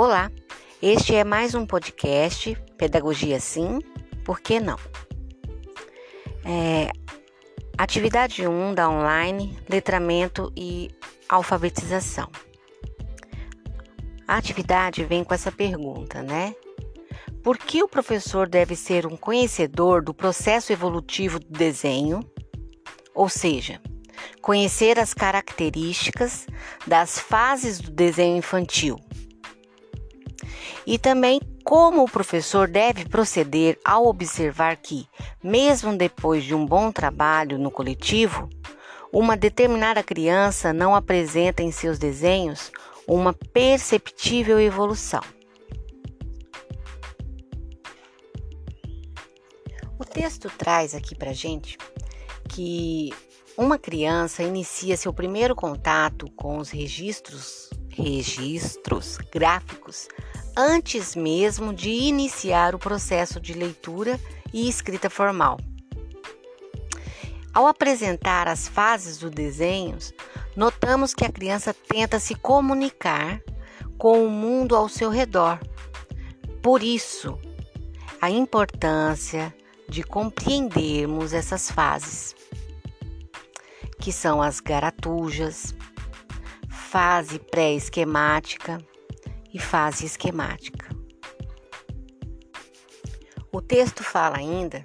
Olá, este é mais um podcast Pedagogia Sim, por que não? É, atividade 1 da online, letramento e alfabetização. A atividade vem com essa pergunta, né? Por que o professor deve ser um conhecedor do processo evolutivo do desenho? Ou seja, conhecer as características das fases do desenho infantil e também como o professor deve proceder ao observar que, mesmo depois de um bom trabalho no coletivo, uma determinada criança não apresenta em seus desenhos uma perceptível evolução. O texto traz aqui para gente que uma criança inicia seu primeiro contato com os registros, registros gráficos antes mesmo de iniciar o processo de leitura e escrita formal. Ao apresentar as fases do desenho, notamos que a criança tenta se comunicar com o mundo ao seu redor. Por isso, a importância de compreendermos essas fases, que são as garatujas, fase pré-esquemática, e fase esquemática. O texto fala ainda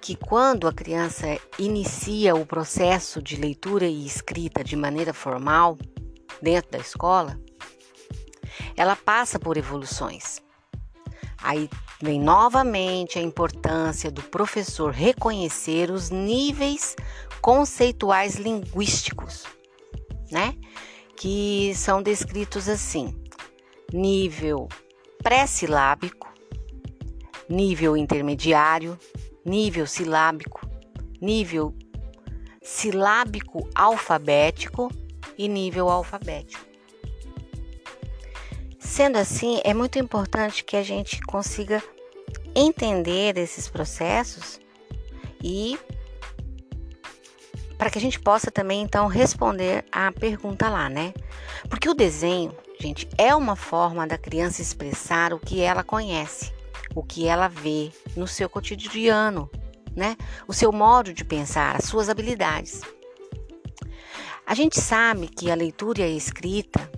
que quando a criança inicia o processo de leitura e escrita de maneira formal dentro da escola, ela passa por evoluções. Aí vem novamente a importância do professor reconhecer os níveis conceituais linguísticos, né? Que são descritos assim: nível pré-silábico, nível intermediário, nível silábico, nível silábico alfabético e nível alfabético. Sendo assim, é muito importante que a gente consiga entender esses processos e para que a gente possa também então responder à pergunta lá, né? Porque o desenho Gente, é uma forma da criança expressar o que ela conhece, o que ela vê no seu cotidiano, né? O seu modo de pensar, as suas habilidades. A gente sabe que a leitura e a escrita,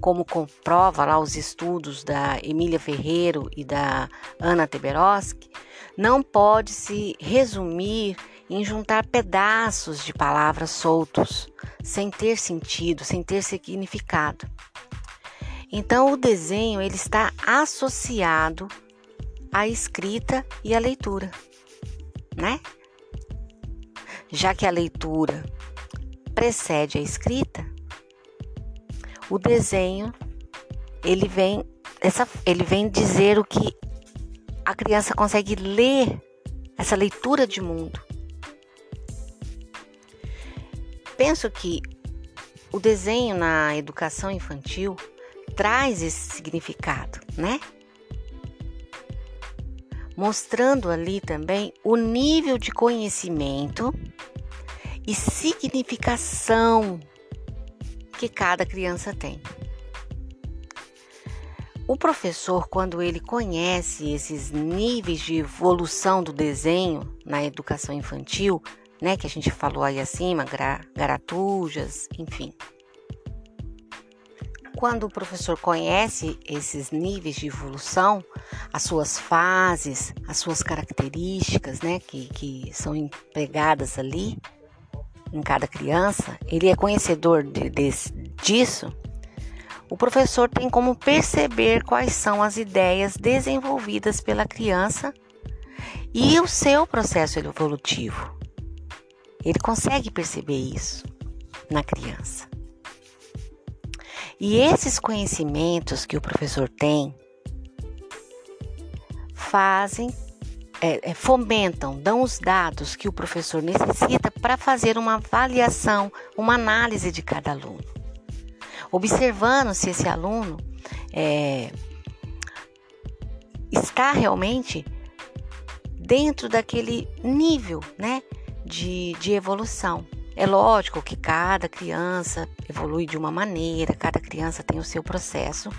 como comprova lá os estudos da Emília Ferreiro e da Ana Teberoski, não pode se resumir em juntar pedaços de palavras soltos, sem ter sentido, sem ter significado. Então o desenho ele está associado à escrita e à leitura, né? Já que a leitura precede a escrita, o desenho ele vem essa ele vem dizer o que a criança consegue ler essa leitura de mundo. Penso que o desenho na educação infantil traz esse significado, né? Mostrando ali também o nível de conhecimento e significação que cada criança tem. O professor, quando ele conhece esses níveis de evolução do desenho na educação infantil, né, que a gente falou aí acima, garatujas, enfim, quando o professor conhece esses níveis de evolução, as suas fases, as suas características, né, que, que são empregadas ali em cada criança, ele é conhecedor de, de, disso. O professor tem como perceber quais são as ideias desenvolvidas pela criança e o seu processo evolutivo. Ele consegue perceber isso na criança. E esses conhecimentos que o professor tem fazem, é, é, fomentam, dão os dados que o professor necessita para fazer uma avaliação, uma análise de cada aluno, observando se esse aluno é, está realmente dentro daquele nível né, de, de evolução. É lógico que cada criança evolui de uma maneira, cada criança tem o seu processo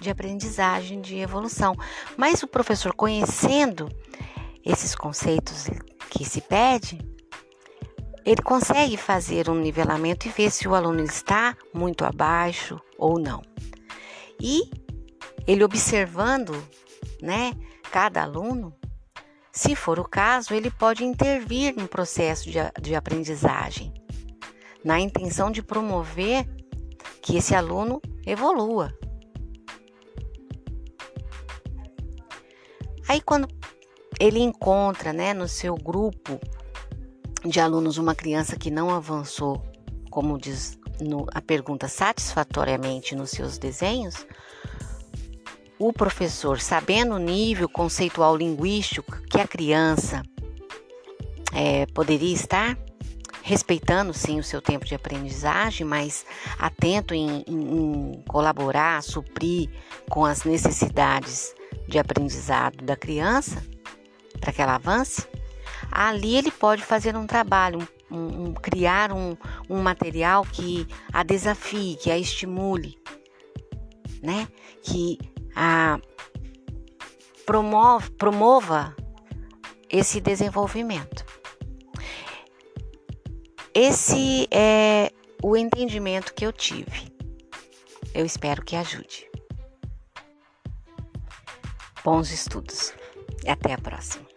de aprendizagem, de evolução. Mas o professor, conhecendo esses conceitos que se pede, ele consegue fazer um nivelamento e ver se o aluno está muito abaixo ou não. E ele observando, né, cada aluno, se for o caso, ele pode intervir no processo de, de aprendizagem, na intenção de promover que esse aluno evolua. Aí, quando ele encontra né, no seu grupo de alunos uma criança que não avançou, como diz no, a pergunta, satisfatoriamente nos seus desenhos, o professor, sabendo o nível conceitual linguístico que a criança é, poderia estar, respeitando sim o seu tempo de aprendizagem, mas atento em, em, em colaborar, suprir com as necessidades de aprendizado da criança, para que ela avance, ali ele pode fazer um trabalho, um, um, criar um, um material que a desafie, que a estimule, né? Que a promove, promova esse desenvolvimento. Esse é o entendimento que eu tive. Eu espero que ajude. Bons estudos e até a próxima.